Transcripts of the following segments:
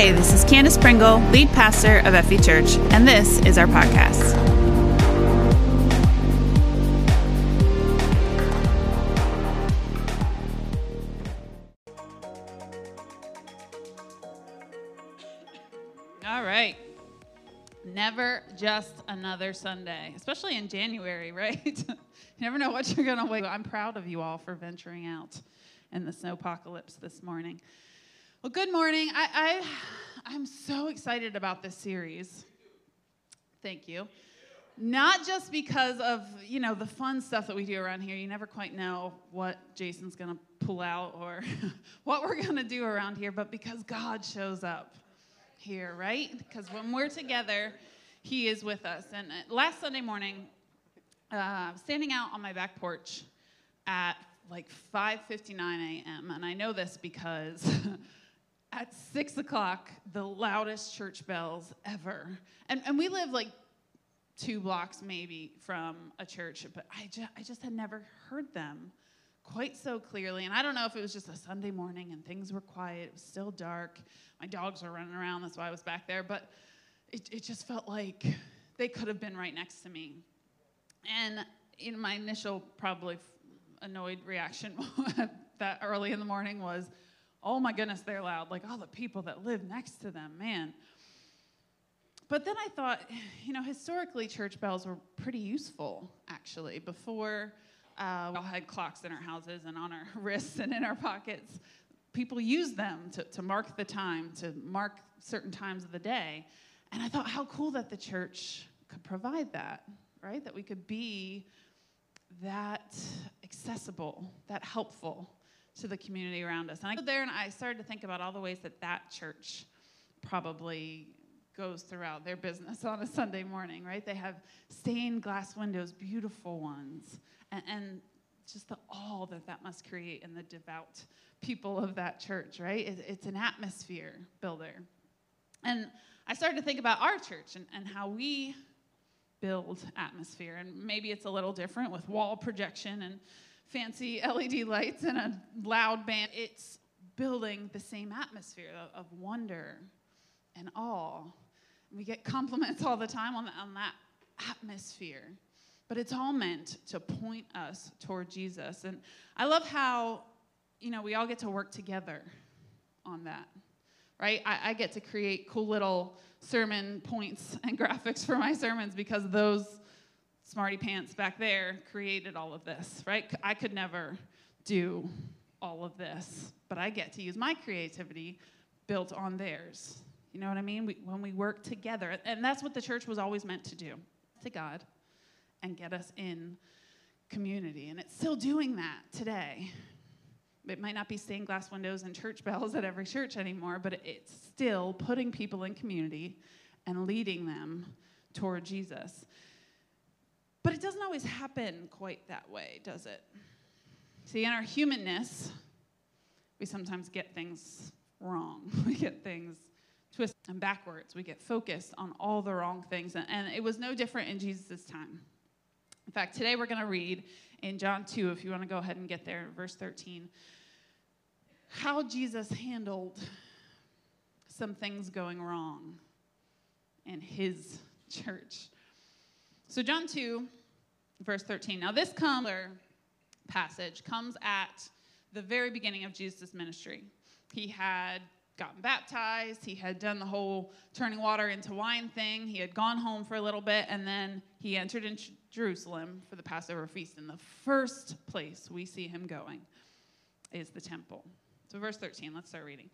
Hey, this is Candace Pringle, lead pastor of FV Church, and this is our podcast. All right. Never just another Sunday, especially in January, right? you never know what you're going to wait. I'm proud of you all for venturing out in the snow apocalypse this morning. Well, good morning. I, I, I'm so excited about this series. Thank you. Not just because of, you know, the fun stuff that we do around here. You never quite know what Jason's going to pull out or what we're going to do around here, but because God shows up here, right? Because when we're together, He is with us. And uh, last Sunday morning, uh, standing out on my back porch at like 5:59 a.m. And I know this because at six o'clock, the loudest church bells ever. And, and we live like two blocks maybe from a church, but I, ju- I just had never heard them quite so clearly. And I don't know if it was just a Sunday morning and things were quiet, it was still dark. My dogs were running around, that's why I was back there. But it, it just felt like they could have been right next to me. And in my initial, probably annoyed reaction that early in the morning was, oh my goodness, they're loud. Like all the people that live next to them, man. But then I thought, you know, historically, church bells were pretty useful, actually. Before uh, we all had clocks in our houses and on our wrists and in our pockets, people used them to, to mark the time, to mark certain times of the day. And I thought, how cool that the church could provide that, right? That we could be that accessible, that helpful to the community around us. And I go there and I started to think about all the ways that that church probably goes throughout their business on a Sunday morning, right? They have stained glass windows, beautiful ones, and, and just the all that that must create in the devout people of that church, right? It, it's an atmosphere builder. And I started to think about our church and, and how we build atmosphere. And maybe it's a little different with wall projection and fancy LED lights and a loud band. It's building the same atmosphere of, of wonder and awe. We get compliments all the time on, the, on that atmosphere. But it's all meant to point us toward Jesus. And I love how, you know, we all get to work together on that, right? I, I get to create cool little sermon points and graphics for my sermons because those smarty pants back there created all of this, right? I could never do all of this, but I get to use my creativity built on theirs. You know what I mean? We, when we work together, and that's what the church was always meant to do to God and get us in community. And it's still doing that today. It might not be stained glass windows and church bells at every church anymore, but it's still putting people in community and leading them toward Jesus. But it doesn't always happen quite that way, does it? See, in our humanness, we sometimes get things wrong. We get things twisted and backwards. We get focused on all the wrong things. And it was no different in Jesus' time. In fact, today we're going to read in John 2, if you want to go ahead and get there, verse 13, how Jesus handled some things going wrong in his church. So, John 2, verse 13. Now, this comer passage comes at the very beginning of Jesus' ministry. He had gotten baptized, he had done the whole turning water into wine thing, he had gone home for a little bit, and then he entered into Jerusalem for the Passover feast. And the first place we see him going is the temple. So, verse 13, let's start reading.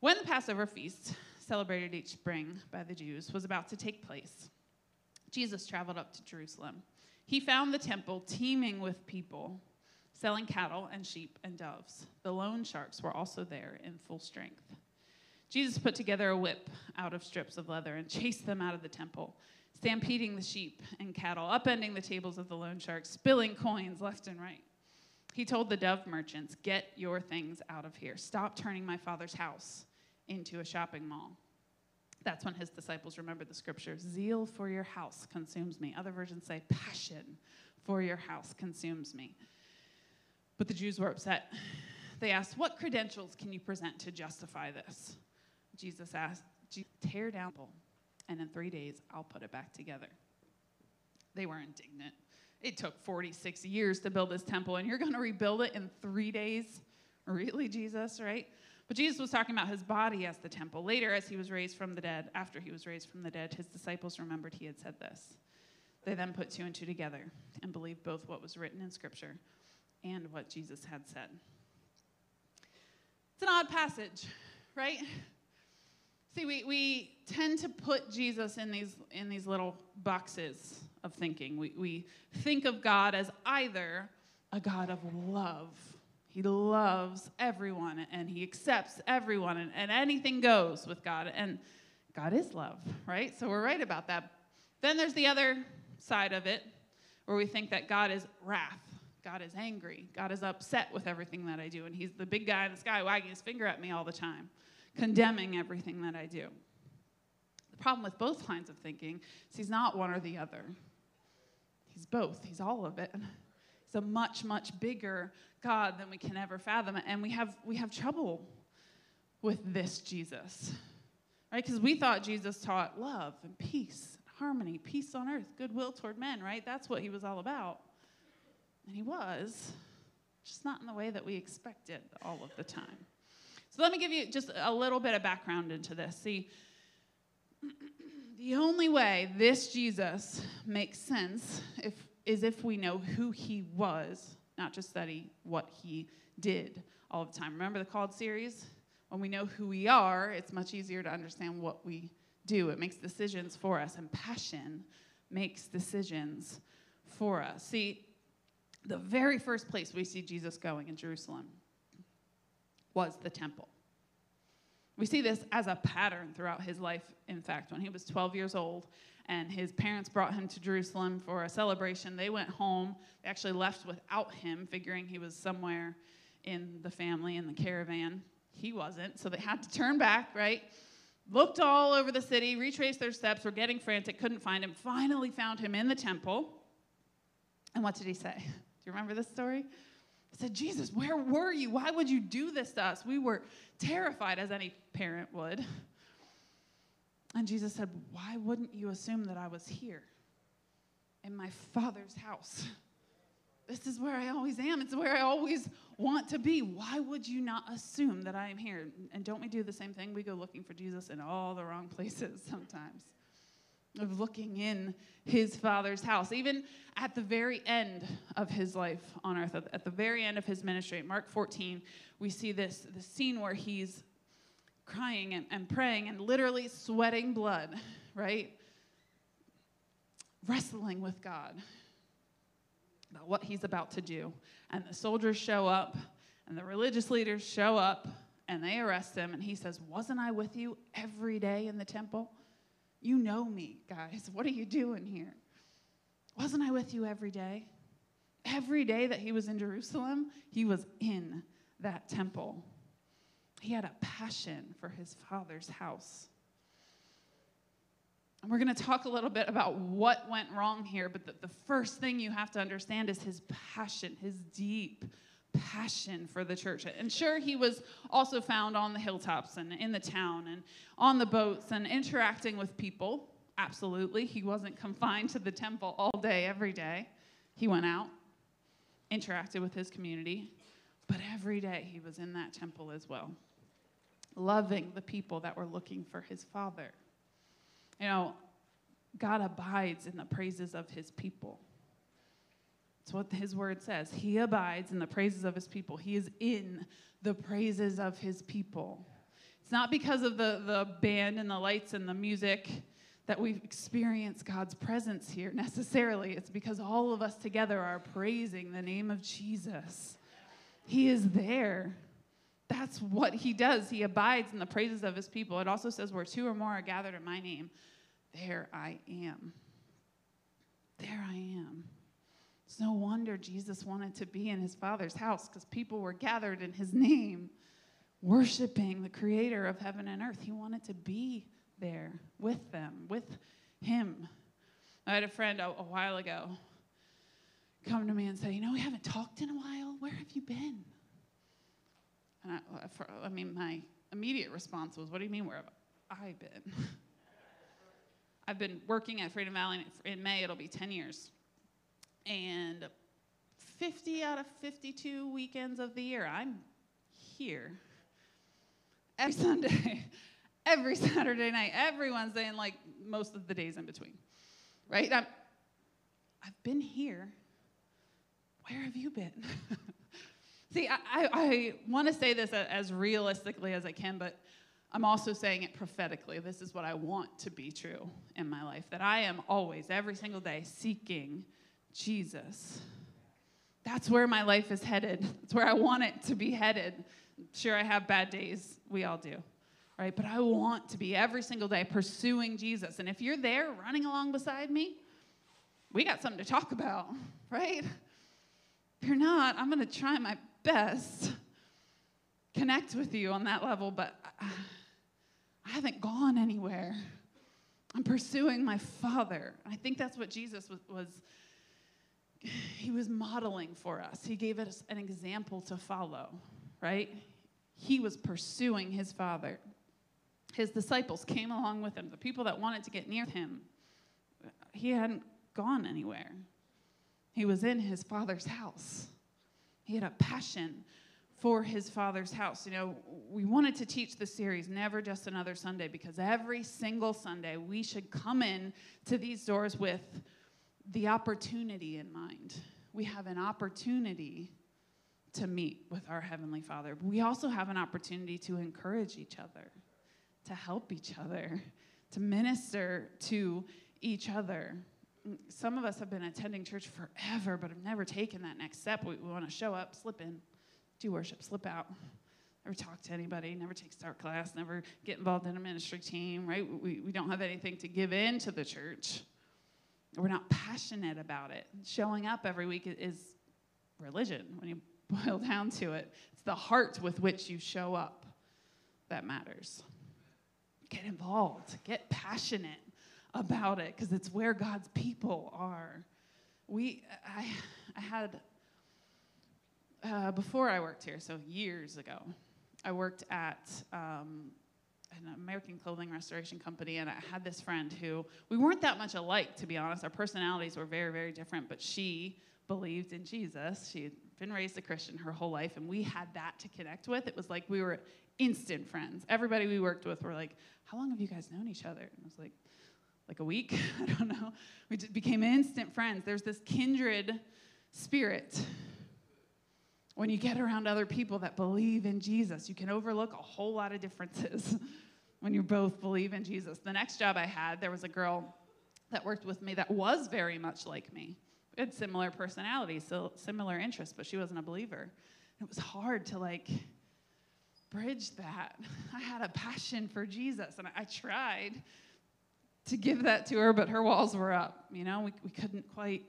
When the Passover feast, celebrated each spring by the Jews, was about to take place, Jesus traveled up to Jerusalem. He found the temple teeming with people selling cattle and sheep and doves. The loan sharks were also there in full strength. Jesus put together a whip out of strips of leather and chased them out of the temple, stampeding the sheep and cattle, upending the tables of the loan sharks, spilling coins left and right. He told the dove merchants, Get your things out of here. Stop turning my father's house into a shopping mall. That's when his disciples remembered the scripture Zeal for your house consumes me. Other versions say, Passion for your house consumes me. But the Jews were upset. They asked, What credentials can you present to justify this? Jesus asked, tear down, the and in three days I'll put it back together. They were indignant. It took 46 years to build this temple, and you're going to rebuild it in three days? Really, Jesus, right? But Jesus was talking about his body as the temple. Later, as he was raised from the dead, after he was raised from the dead, his disciples remembered he had said this. They then put two and two together and believed both what was written in Scripture and what Jesus had said. It's an odd passage, right? See, we, we tend to put Jesus in these, in these little boxes of thinking. We, we think of God as either a God of love, He loves everyone and He accepts everyone, and, and anything goes with God. And God is love, right? So we're right about that. Then there's the other side of it where we think that God is wrath. God is angry. God is upset with everything that I do. And he's the big guy in the sky wagging his finger at me all the time, condemning everything that I do. The problem with both kinds of thinking is he's not one or the other. He's both, he's all of it. He's a much, much bigger God than we can ever fathom. And we have, we have trouble with this Jesus, right? Because we thought Jesus taught love and peace harmony, peace on earth, goodwill toward men, right? That's what he was all about. And he was, just not in the way that we expected all of the time. So let me give you just a little bit of background into this. See, the only way this Jesus makes sense if, is if we know who he was, not just study what he did all the time. Remember the called series? When we know who we are, it's much easier to understand what we do. It makes decisions for us, and passion makes decisions for us. See, the very first place we see Jesus going in Jerusalem was the temple. We see this as a pattern throughout his life. In fact, when he was 12 years old and his parents brought him to Jerusalem for a celebration, they went home. They actually left without him, figuring he was somewhere in the family, in the caravan. He wasn't, so they had to turn back, right? looked all over the city, retraced their steps, were getting frantic, couldn't find him, finally found him in the temple. And what did he say? Do you remember this story? He said, Jesus, where were you? Why would you do this to us? We were terrified, as any parent would. And Jesus said, Why wouldn't you assume that I was here in my Father's house? This is where I always am. It's where I always want to be. Why would you not assume that I am here? And don't we do the same thing? We go looking for Jesus in all the wrong places sometimes. Of looking in his father's house, even at the very end of his life on earth, at the very end of his ministry, Mark 14, we see this, this scene where he's crying and, and praying and literally sweating blood, right? Wrestling with God about what he's about to do. And the soldiers show up, and the religious leaders show up, and they arrest him. And he says, Wasn't I with you every day in the temple? You know me, guys. What are you doing here? Wasn't I with you every day? Every day that he was in Jerusalem, he was in that temple. He had a passion for his father's house. And we're going to talk a little bit about what went wrong here, but the, the, first thing you have to understand is his passion, his deep passion for the church. And sure, he was also found on the hilltops and in the town and on the boats and interacting with people. Absolutely. He wasn't confined to the temple all day, every day. He went out, interacted with his community, but every day he was in that temple as well, loving the people that were looking for his father. You know, God abides in the praises of his people. That's what his word says. He abides in the praises of his people. He is in the praises of his people. It's not because of the, the band and the lights and the music that we experience God's presence here necessarily. It's because all of us together are praising the name of Jesus. He is there. That's what he does. He abides in the praises of his people. It also says, Where two or more are gathered in my name, there I am. There I am. It's no wonder Jesus wanted to be in his Father's house because people were gathered in his name, worshiping the creator of heaven and earth. He wanted to be there with them, with him. I had a friend a, a while ago come to me and say, You know, we haven't talked in a while. Where have you been? And I, uh, for, I mean, my immediate response was, What do you mean, where have I been? I've been working at Freedom Valley in May, it'll be 10 years. And 50 out of 52 weekends of the year, I'm here. Every Sunday, every Saturday night, every Wednesday, and like most of the days in between. Right? I'm, I've been here. Where have you been? See, I, I, I want to say this as realistically as I can, but I'm also saying it prophetically. This is what I want to be true in my life that I am always, every single day, seeking Jesus. That's where my life is headed. That's where I want it to be headed. Sure, I have bad days. We all do. Right? But I want to be every single day pursuing Jesus. And if you're there running along beside me, we got something to talk about, right? If you're not, I'm going to try my best connect with you on that level, but I, haven't gone anywhere. I'm pursuing my Father. I think that's what Jesus was, was he was modeling for us. He gave us an example to follow, right? He was pursuing his Father. His disciples came along with him, the people that wanted to get near him. He hadn't gone anywhere. He was in his Father's house. He had a passion for his father's house. You know, we wanted to teach the series Never Just Another Sunday because every single Sunday we should come in to these doors with the opportunity in mind. We have an opportunity to meet with our Heavenly Father. We also have an opportunity to encourage each other, to help each other, to minister to each other. Some of us have been attending church forever, but have never taken that next step. We, we want to show up, slip in, do worship, slip out, never talk to anybody, never take start class, never get involved in a ministry team, right? We, we don't have anything to give in to the church we're not passionate about it. Showing up every week is religion when you boil down to it. It's the heart with which you show up that matters. Get involved, get passionate about it because it's where God's people are. We, I, I had, uh, before I worked here, so years ago, I worked at um, an American clothing restoration company, and I had this friend who we weren't that much alike, to be honest. Our personalities were very, very different, but she believed in Jesus. She had been raised a Christian her whole life, and we had that to connect with. It was like we were instant friends. Everybody we worked with were like, "How long have you guys known each other?" And I was like, "Like a week? I don't know." We just became instant friends. There's this kindred spirit when you get around other people that believe in Jesus, you can overlook a whole lot of differences when you both believe in Jesus. The next job I had, there was a girl that worked with me that was very much like me. We had similar personalities, so similar interests, but she wasn't a believer. It was hard to like bridge that. I had a passion for Jesus, and I tried to give that to her, but her walls were up. You know, we, we couldn't quite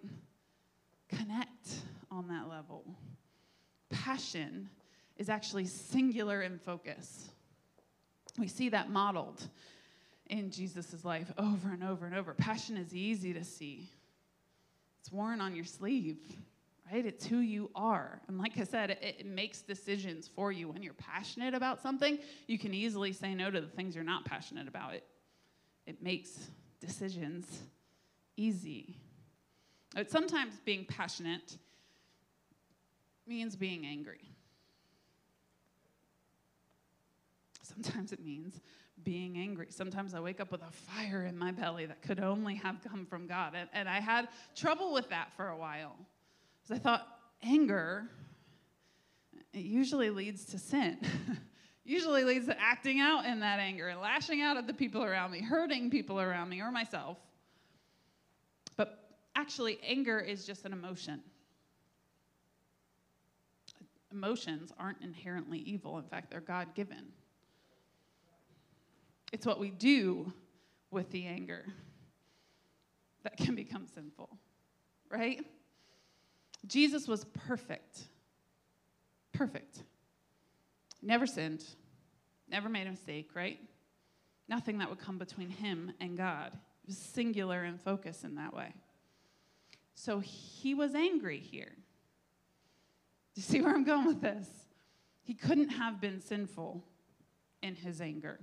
connect on that level passion is actually singular in focus. We see that modeled in Jesus' life over and over and over. Passion is easy to see, it's worn on your sleeve, right? It's who you are. And like I said, it, it, makes decisions for you. When you're passionate about something, you can easily say no to the things you're not passionate about. It, it makes decisions easy. But sometimes being passionate means being angry. Sometimes it means being angry. Sometimes I wake up with a fire in my belly that could only have come from God. And, and I had trouble with that for a while. Because I thought, anger, it usually leads to sin. usually leads to acting out in that anger and lashing out at the people around me, hurting people around me or myself. But actually, anger is just an emotion emotions aren't inherently evil. In fact, they're God given. It's what we do with the anger that can become sinful, right? Jesus was perfect. Perfect. Never sinned, never made a mistake, right? Nothing that would come between him and God. He was singular in focus in that way. So he was angry here. Do you see where I'm going with this? He couldn't have been sinful in his anger.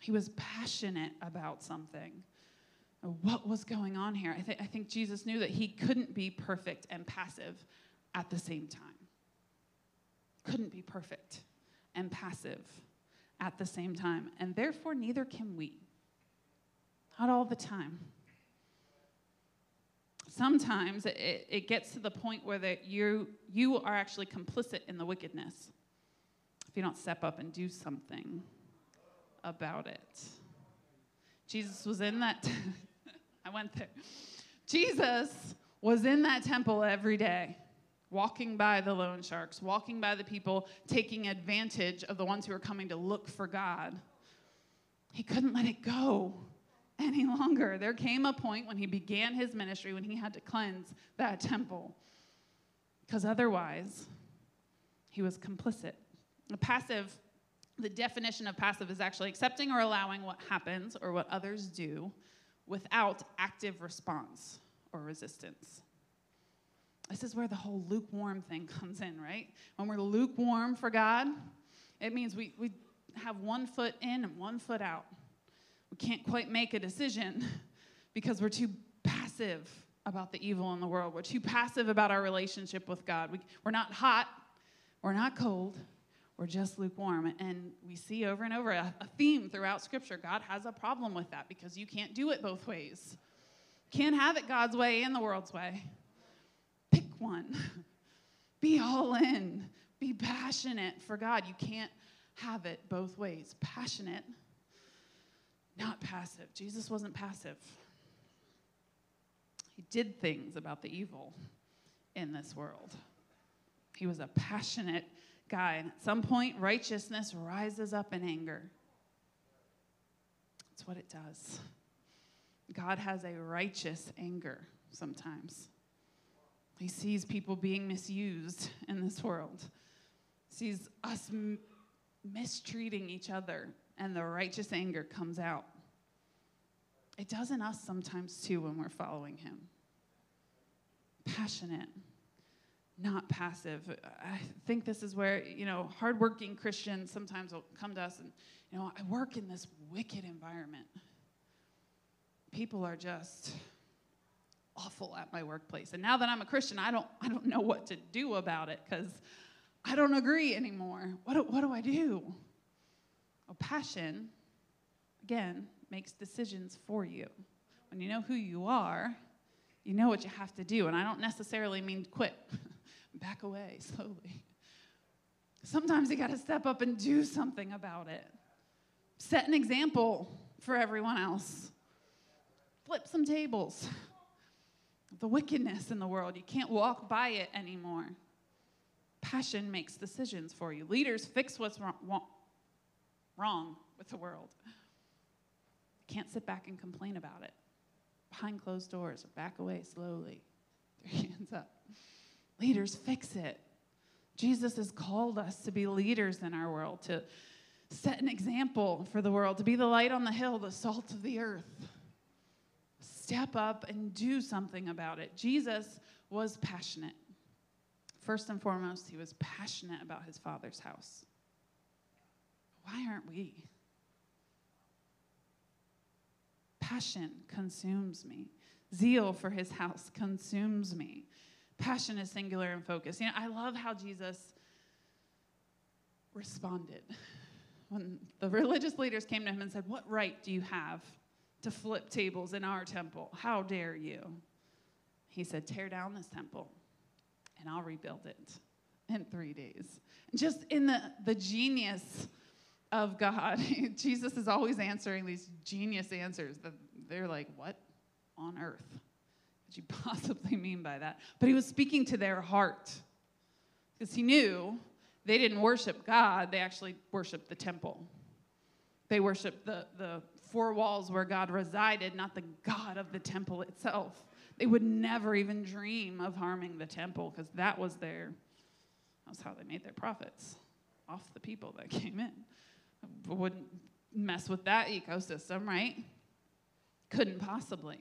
He was passionate about something. What was going on here? I, th- I think Jesus knew that he couldn't be perfect and passive at the same time. Couldn't be perfect and passive at the same time. And therefore, neither can we. Not all the time. Sometimes it, it gets to the point where that you, you are actually complicit in the wickedness if you don't step up and do something about it. Jesus was in that, t- I went there. Jesus was in that temple every day, walking by the loan sharks, walking by the people taking advantage of the ones who were coming to look for God. He couldn't let it go any longer. There came a point when he began his ministry when he had to cleanse that temple, because otherwise, he was complicit. The passive the definition of passive is actually accepting or allowing what happens or what others do without active response or resistance. This is where the whole lukewarm thing comes in, right? When we're lukewarm for God, it means we, we have one foot in and one foot out. We can't quite make a decision because we're too passive about the evil in the world. We're too passive about our relationship with God. We, we're not hot, we're not cold, we're just lukewarm. And we see over and over a, a, theme throughout Scripture. God has a problem with that because you can't do it both ways. Can't have it God's way and the world's way. Pick one. Be all in. Be passionate for God. You can't have it both ways. Passionate, not passive. Jesus wasn't passive. He did things about the evil in this world. He was a passionate guy. And at some point, righteousness rises up in anger. That's what it does. God has a righteous anger sometimes. He sees people being misused in this world, sees us m- mistreating each other, and the righteous anger comes out. It does in us sometimes too when we're following Him. Passionate not passive. I think this is where, you know, hardworking Christians sometimes will come to us and, you know, I work in this wicked environment. People are just awful at my workplace. And now that I'm a Christian, I don't, I don't know what to do about it because I don't agree anymore. What do, what do I do? Well, passion, again, makes decisions for you. When you know who you are, you know what you have to do. And I don't necessarily mean quit. back away slowly. Sometimes you got to step up and do something about it. Set an example for everyone else. Flip some tables. The wickedness in the world, you can't walk by it anymore. Passion makes decisions for you. Leaders fix what's wrong, wrong with the world. Can't sit back and complain about it. Behind closed doors, or back away slowly. Their hands up. Leaders, fix it. Jesus has called us to be leaders in our world, to set an example for the world, to be the light on the hill, the salt of the earth. Step up and do something about it. Jesus was passionate. First and foremost, he was passionate about his father's house. Why aren't we? Passion consumes me. Zeal for his house consumes me. Passion is singular and focused. You know, I love how Jesus responded when the religious leaders came to him and said, What right do you have to flip tables in our temple? How dare you? He said, Tear down this temple and I'll rebuild it in three days. Just in the, the genius of God, Jesus is always answering these genius answers that they're like, What on earth? could you possibly mean by that? But he was speaking to their heart because he knew they didn't worship God, they actually worshiped the temple. They worshiped the, the four walls where God resided, not the God of the temple itself. They would never even dream of harming the temple because that was their, that was how they made their profits off the people that came in. Wouldn't mess with that ecosystem, right? Couldn't possibly.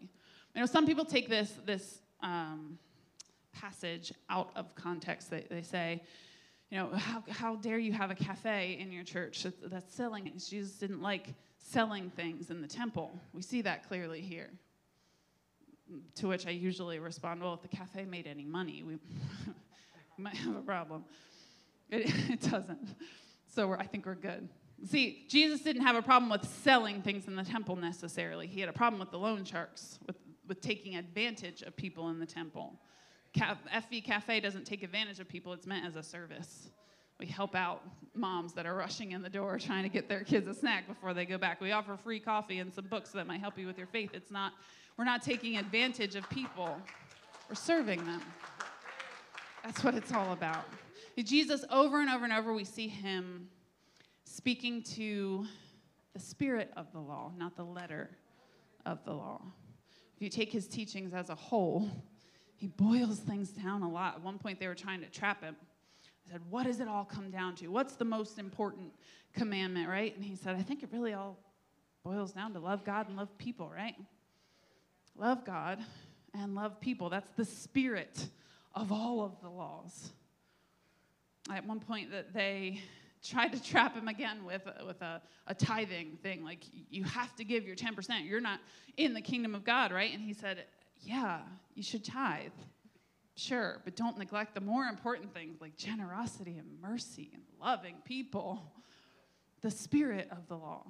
You know, some people take this, this um, passage out of context. They, they say, you know, how, how dare you have a cafe in your church that's selling things? Jesus didn't like selling things in the temple. We see that clearly here. To which I usually respond, well, if the cafe made any money, we might have a problem. It, it doesn't. So I think we're good. See, Jesus didn't have a problem with selling things in the temple necessarily. He had a problem with the loan sharks, with, with taking advantage of people in the temple. FV Cafe doesn't take advantage of people, it's meant as a service. We help out moms that are rushing in the door trying to get their kids a snack before they go back. We offer free coffee and some books that might help you with your faith. It's not, we're not taking advantage of people, we're serving them. That's what it's all about. Jesus, over and over and over, we see him speaking to the spirit of the law, not the letter of the law. If you take his teachings as a whole, he boils things down a lot. At one point, they were trying to trap him. I said, What does it all come down to? What's the most important commandment, right? And he said, I think it really all boils down to love God and love people, right? Love God and love people. That's the spirit of all of the laws. At one point, that they tried to trap him again with, with a, a tithing thing. Like, you have to give your 10%. You're not in the kingdom of God, right? And he said, Yeah, you should tithe. Sure, but don't neglect the more important things like generosity and mercy and loving people. The spirit of the law,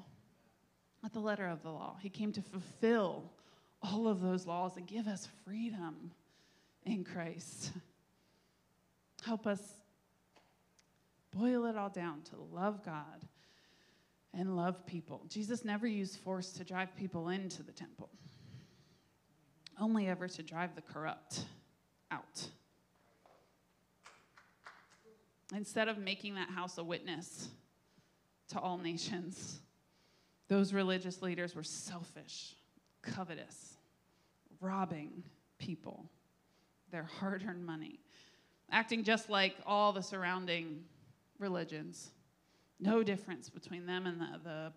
not the letter of the law. He came to fulfill all of those laws and give us freedom in Christ. Help us boil it all down to love God and love people. Jesus never used force to drive people into the temple, only ever to drive the corrupt out. Instead of making that house a witness to all nations, those religious leaders were selfish, covetous, robbing people, their hard earned money, acting just like all the surrounding religions. No difference between them and the, the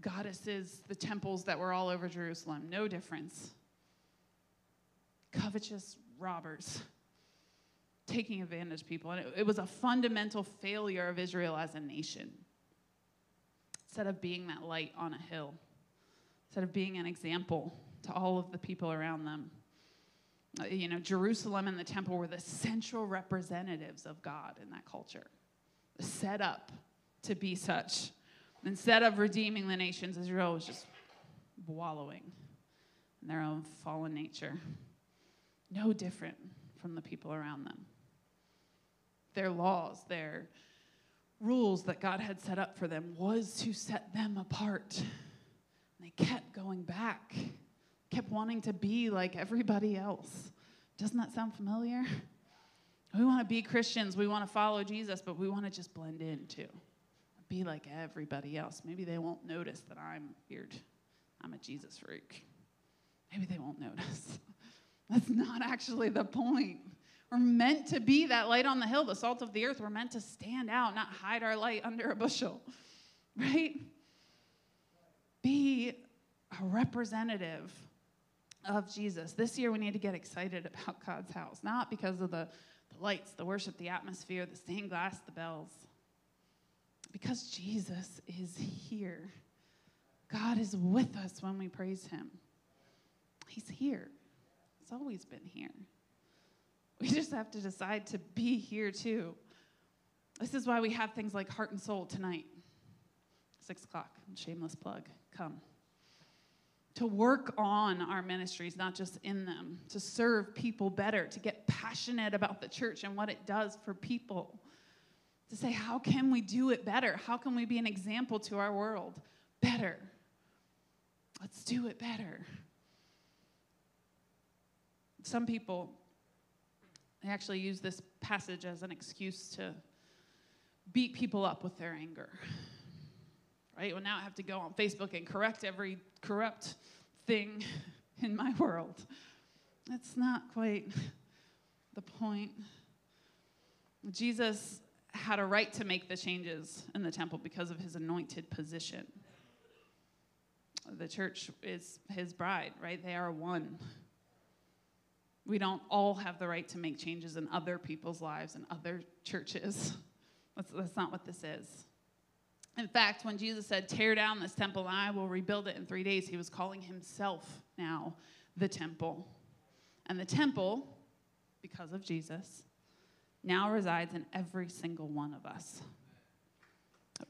goddesses, the temples that were all over Jerusalem. No difference. Covetous robbers taking advantage of people. And it, it was a fundamental failure of Israel as a nation. Instead of being that light on a hill, instead of being an example to all of the people around them. Uh, you know, Jerusalem and the temple were the central representatives of God in that culture set up to be such. Instead of redeeming the nations, Israel was just wallowing in their own fallen nature. No different from the people around them. Their laws, their rules that God had set up for them was to set them apart. And they kept going back, kept wanting to be like everybody else. Doesn't that sound familiar? We want to be Christians, we want to follow Jesus, but we want to just blend in too. Be like everybody else. Maybe they won't notice that I'm weird. I'm a Jesus freak. Maybe they won't notice. That's not actually the point. We're meant to be that light on the hill, the salt of the earth. We're meant to stand out, not hide our light under a bushel, right? Be a representative of Jesus. This year, we need to get excited about God's house, not because of the lights, the worship, the atmosphere, the stained glass, the bells. Because Jesus is here. God is with us when we praise Him. He's here. He's always been here. We just have to decide to be here too. This is why we have things like Heart and Soul tonight. Six o'clock, shameless plug. Come to work on our ministries, not just in them, to serve people better, to get passionate about the church and what it does for people, to say, how can we do it better? How can we be an example to our world better? Let's do it better. Some people, they actually use this passage as an excuse to beat people up with their anger right? Well, now I have to go on Facebook and correct every corrupt thing in my world. That's not quite the point. Jesus had a right to make the changes in the temple because of his anointed position. The church is his bride, right? They are one. We don't all have the right to make changes in other people's lives and other churches. That's, that's not what this is. In fact, when Jesus said, Tear down this temple and I will rebuild it in three days, he was calling himself now the temple. And the temple, because of Jesus, now resides in every single one of us.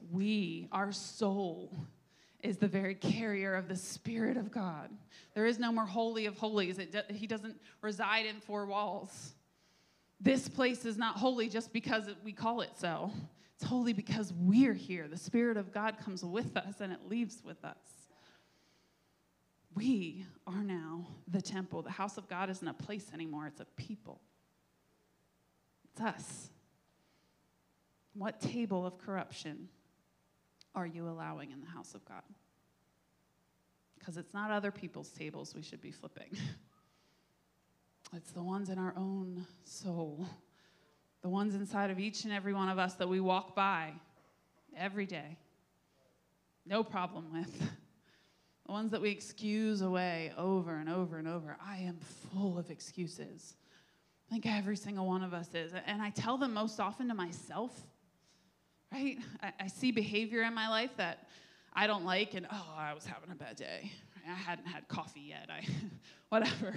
We, our soul, is the very carrier of the Spirit of God. There is no more holy of holies. He doesn't reside in four walls. This place is not holy just because we call it so. It's holy because we're here. The Spirit of God comes with us and it leaves with us. We are now the temple. The house of God isn't a place anymore, it's a people. It's us. What table of corruption are you allowing in the house of God? Because it's not other people's tables we should be flipping. It's the ones in our own soul, the ones inside of each and every one of us that we walk by every day. No problem with. The ones that we excuse away over and over and over. I am full of excuses. I think every single one of us is. And I tell them most often to myself right? I, I, see behavior in my life that I don't like, and oh, I was having a bad day. I hadn't had coffee yet. I, whatever.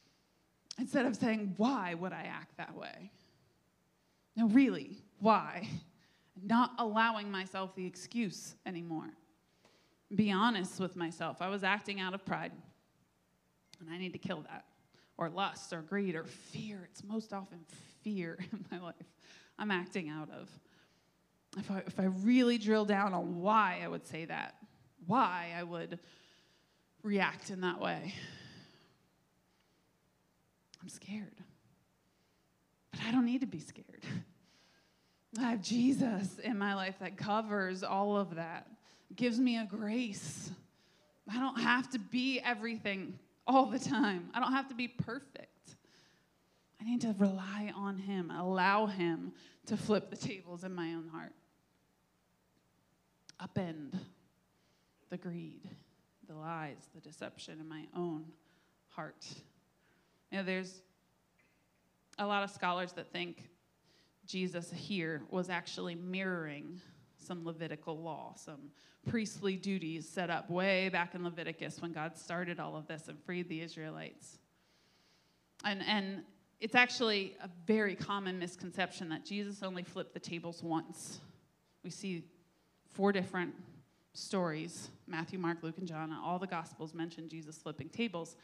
Instead of saying, why would I act that way? No, really, why? Not allowing myself the excuse anymore. Be honest with myself. I was acting out of pride, and I need to kill that. Or lust, or greed, or fear. It's most often fear in my life I'm acting out of if I, if I really drill down on why I would say that, why I would react in that way, I'm scared. But I don't need to be scared. I have Jesus in my life that covers all of that, gives me a grace. I don't have to be everything all the time, I don't have to be perfect. I need to rely on Him, allow Him to flip the tables in my own heart upend the greed, the lies, the deception in my own heart. You know, there's a lot of scholars that think Jesus here was actually mirroring some Levitical law, some priestly duties set up way back in Leviticus when God started all of this and freed the Israelites. And, and it's actually a very common misconception that Jesus only flipped the tables once. We see four different stories Matthew, Mark, Luke, and John. All the Gospels mention Jesus flipping tables.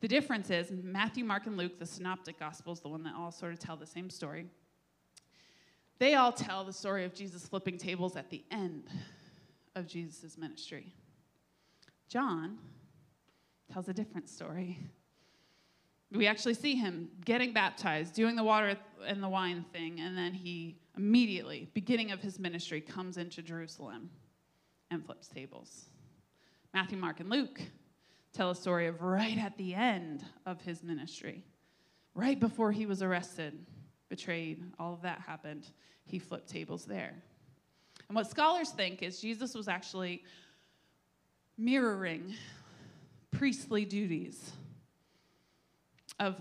The difference is Matthew, Mark, and Luke, the synoptic Gospels, the one that all sort of tell the same story, they all tell the story of Jesus flipping tables at the end of Jesus' ministry. John tells a different story. We actually see him getting baptized, doing the water and the wine thing, and then he immediately, beginning of his ministry, comes into Jerusalem and flips tables. Matthew, Mark, and Luke tell a story of right at the end of his ministry, right before he was arrested, betrayed, all of that happened. He flipped tables there. And what scholars think is Jesus was actually mirroring priestly duties of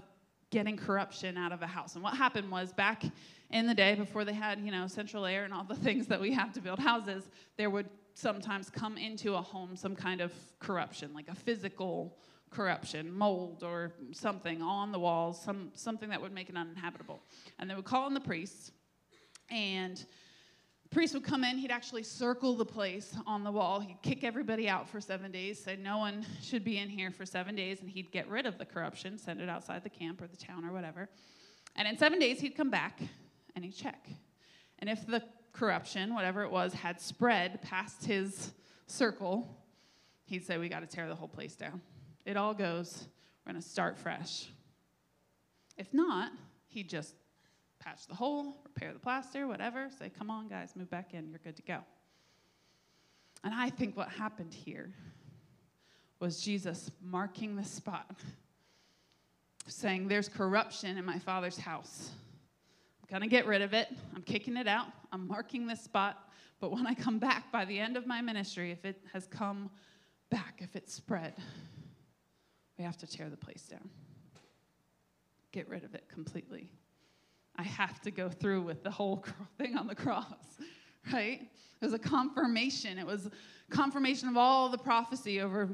getting corruption out of a house. And what happened was back in the day before they had, you know, central air and all the things that we have to build houses, there would sometimes come into a home some kind of corruption, like a physical corruption, mold or something on the walls, some something that would make it uninhabitable. And they would call in the priests and the priest would come in, he'd actually circle the place on the wall. He'd kick everybody out for seven days, say no one should be in here for seven days, and he'd get rid of the corruption, send it outside the camp or the town or whatever. And in seven days, he'd come back and he'd check. And if the corruption, whatever it was, had spread past his circle, he'd say, We got to tear the whole place down. It all goes. We're going to start fresh. If not, he'd just patch the hole, repair the plaster, whatever, say, Come on, guys, move back in. You're good to go. And I think what happened here was Jesus marking the spot, saying, There's corruption in my father's house I'm gonna get rid of it. I'm kicking it out. I'm marking this spot. But when I come back by the end of my ministry, if it has come back, if it's spread, we have to tear the place down. Get rid of it completely. I have to go through with the whole thing on the cross, right? It was a confirmation. It was confirmation of all the prophecy over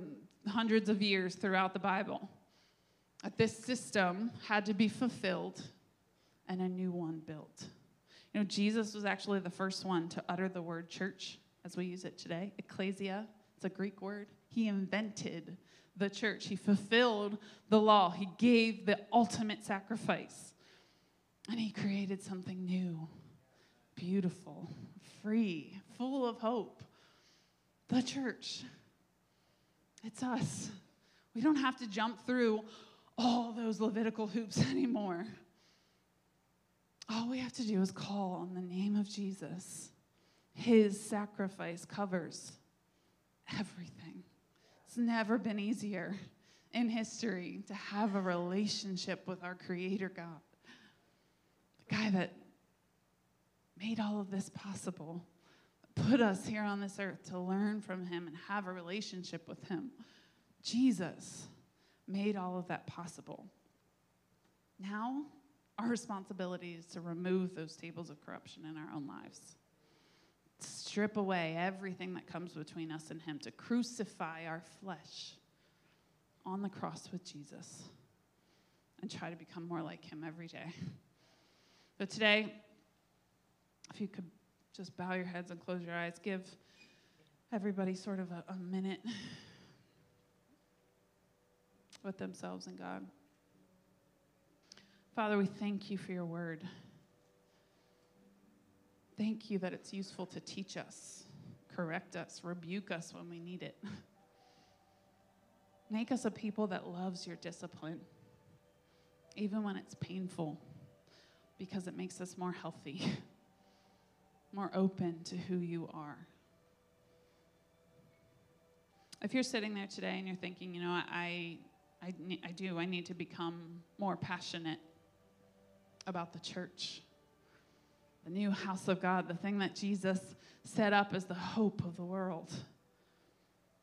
hundreds of years throughout the Bible. That this system had to be fulfilled and a new one built. You know, Jesus was actually the first one to utter the word church as we use it today. Ecclesia, it's a Greek word. He invented the church, he fulfilled the law, he gave the ultimate sacrifice, and he created something new, beautiful, free, full of hope. The church. It's us. We don't have to jump through all those Levitical hoops anymore. All we have to do is call on the name of Jesus. His sacrifice covers everything. It's never been easier in history to have a relationship with our Creator God, the guy that made all of this possible, put us here on this earth to learn from Him and have a relationship with Him. Jesus made all of that possible. Now, our responsibility is to remove those tables of corruption in our own lives. Strip away everything that comes between us and Him, to crucify our flesh on the cross with Jesus and try to become more like Him every day. But today, if you could just bow your heads and close your eyes, give everybody sort of a, a minute with themselves and God. Father, we thank you for your word. Thank you that it's useful to teach us, correct us, rebuke us when we need it. Make us a people that loves your discipline, even when it's painful, because it makes us more healthy, more open to who you are. If you're sitting there today and you're thinking, you know, I, I, I do, I need to become more passionate about the church, the new house of God, the thing that Jesus set up as the hope of the world.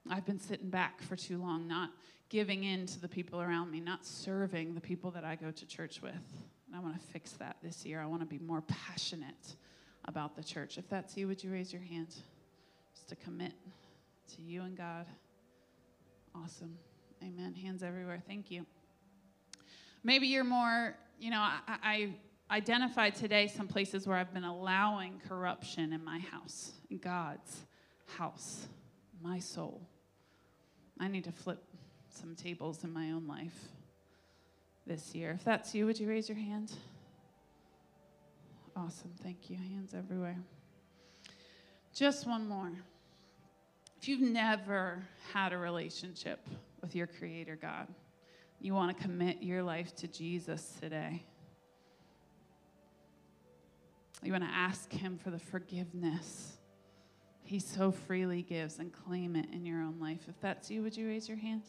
I've been sitting back for too long, not giving in to the people around me, not serving the people that I go to church with. And I want to fix that this year. I want to be more passionate about the church. If that's you, would you raise your hand? Just to commit to you and God. Awesome. Amen. Hands everywhere. Thank you. Maybe you're more you know, I, I identified today some places where I've been allowing corruption in my house, in God's house, my soul. I need to flip some tables in my own life this year. If that's you, would you raise your hand? Awesome. Thank you. Hands everywhere. Just one more. If you've never had a relationship with your Creator God, you want to commit your life to Jesus today. You want to ask Him for the forgiveness He so freely gives and claim it in your own life. If that's you, would you raise your hand?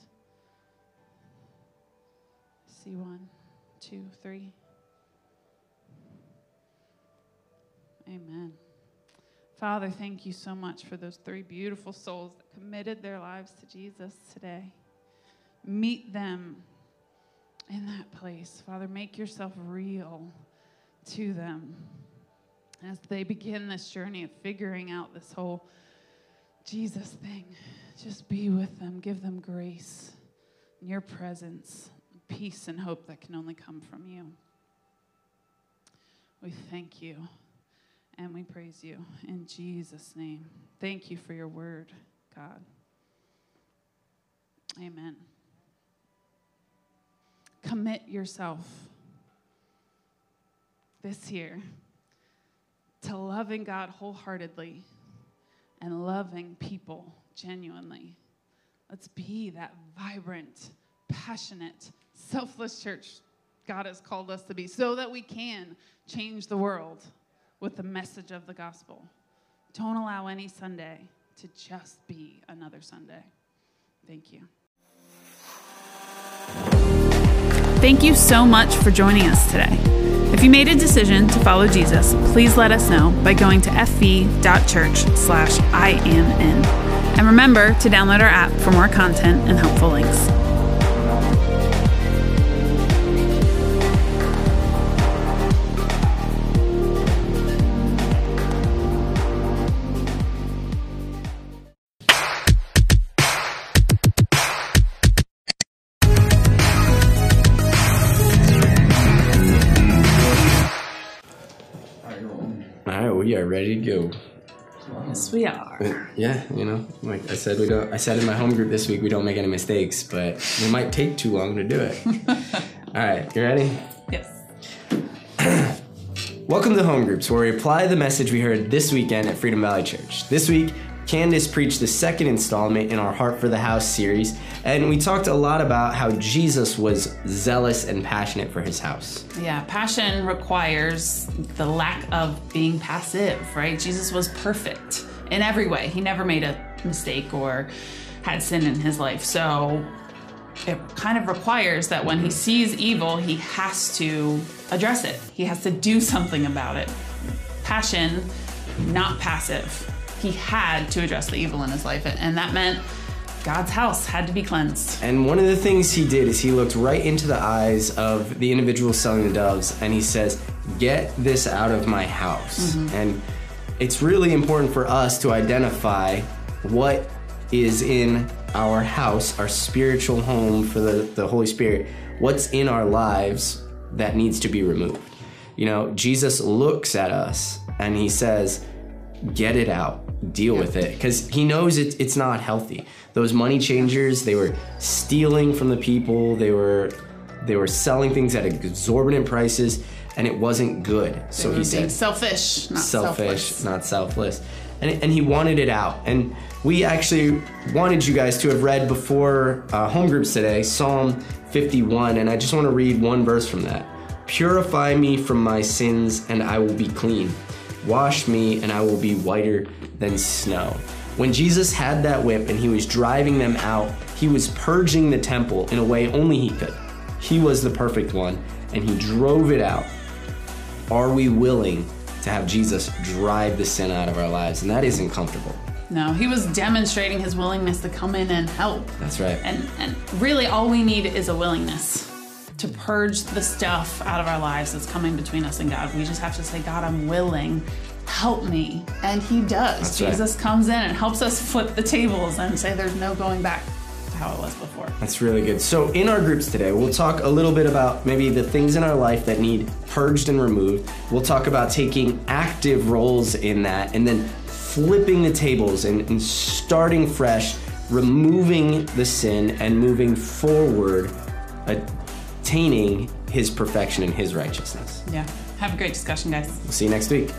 See one, two, three. Amen. Father, thank you so much for those three beautiful souls that committed their lives to Jesus today. Meet them in that place. Father, make yourself real to them as they begin this journey of figuring out this whole Jesus thing. Just be with them, give them grace, your presence, peace, and hope that can only come from you. We thank you and we praise you in Jesus' name. Thank you for your word, God. Amen commit yourself this year to loving God wholeheartedly and loving people genuinely. Let's be that vibrant, passionate, selfless church God has called us to be so that we can change the world with the message of the gospel. Don't allow any Sunday to just be another Sunday. Thank you. Thank you so much for joining us today. If you made a decision to follow Jesus, please let us know by going to fv.church slash IAMN. And remember to download our app for more content and helpful links. We are ready to go. Yes, we are. But yeah, you know, like I said, we don't. I said in my home group this week, we don't make any mistakes, but we might take too long to do it. All right, you ready? Yes. Welcome to Home Groups, where we apply the message we heard this weekend at Freedom Valley Church. This week, Candace preached the second installment in our Heart for the House series, and we talked a lot about how Jesus was zealous and passionate for his house. Yeah, passion requires the lack of being passive, right? Jesus was perfect in every way. He never made a mistake or had sin in his life. So it kind of requires that when he sees evil, he has to address it. He has to do something about it. Passion, not passive. He had to address the evil in his life, and that meant God's house had to be cleansed. And one of the things he did is he looked right into the eyes of the individual selling the doves and he says, Get this out of my house. Mm-hmm. And it's really important for us to identify what is in our house, our spiritual home for the, the Holy Spirit, what's in our lives that needs to be removed. You know, Jesus looks at us and he says, get it out deal with it. Because he knows it, it's not healthy. Those money changers they were stealing from the people. They were they were selling things at exorbitant prices and it wasn't good. So he said selfish, not selfish selfless. not selfless. And, and he wanted it out. And we actually wanted you guys to have read before uh, home groups today psalm 51 and i just want to read one verse from that. Purify me from my sins and i will be clean. Wash me and i will be whiter than snow when jesus had that whip and he was driving them out he was purging the temple in a way only he could he was the perfect one and he drove it out are we willing to have Jesus drive the sin out of our lives? And that isn't comfortable. No, he was demonstrating his willingness to come in and help. That's right. And and really all we need is a willingness to purge the stuff out of our lives that's coming between us and God. We just have to say, God, I'm willing. Help me. And he does. That's right. Jesus comes in and helps us flip the tables and say there's no going back to how it was before. That's really good. So, in our groups today, we'll talk a little bit about maybe the things in our life that need purged and removed. We'll talk about taking active roles in that and then flipping the tables and, and starting fresh, removing the sin and moving forward, attaining his perfection and his righteousness. Yeah. Have a great discussion, guys. We'll see you next week.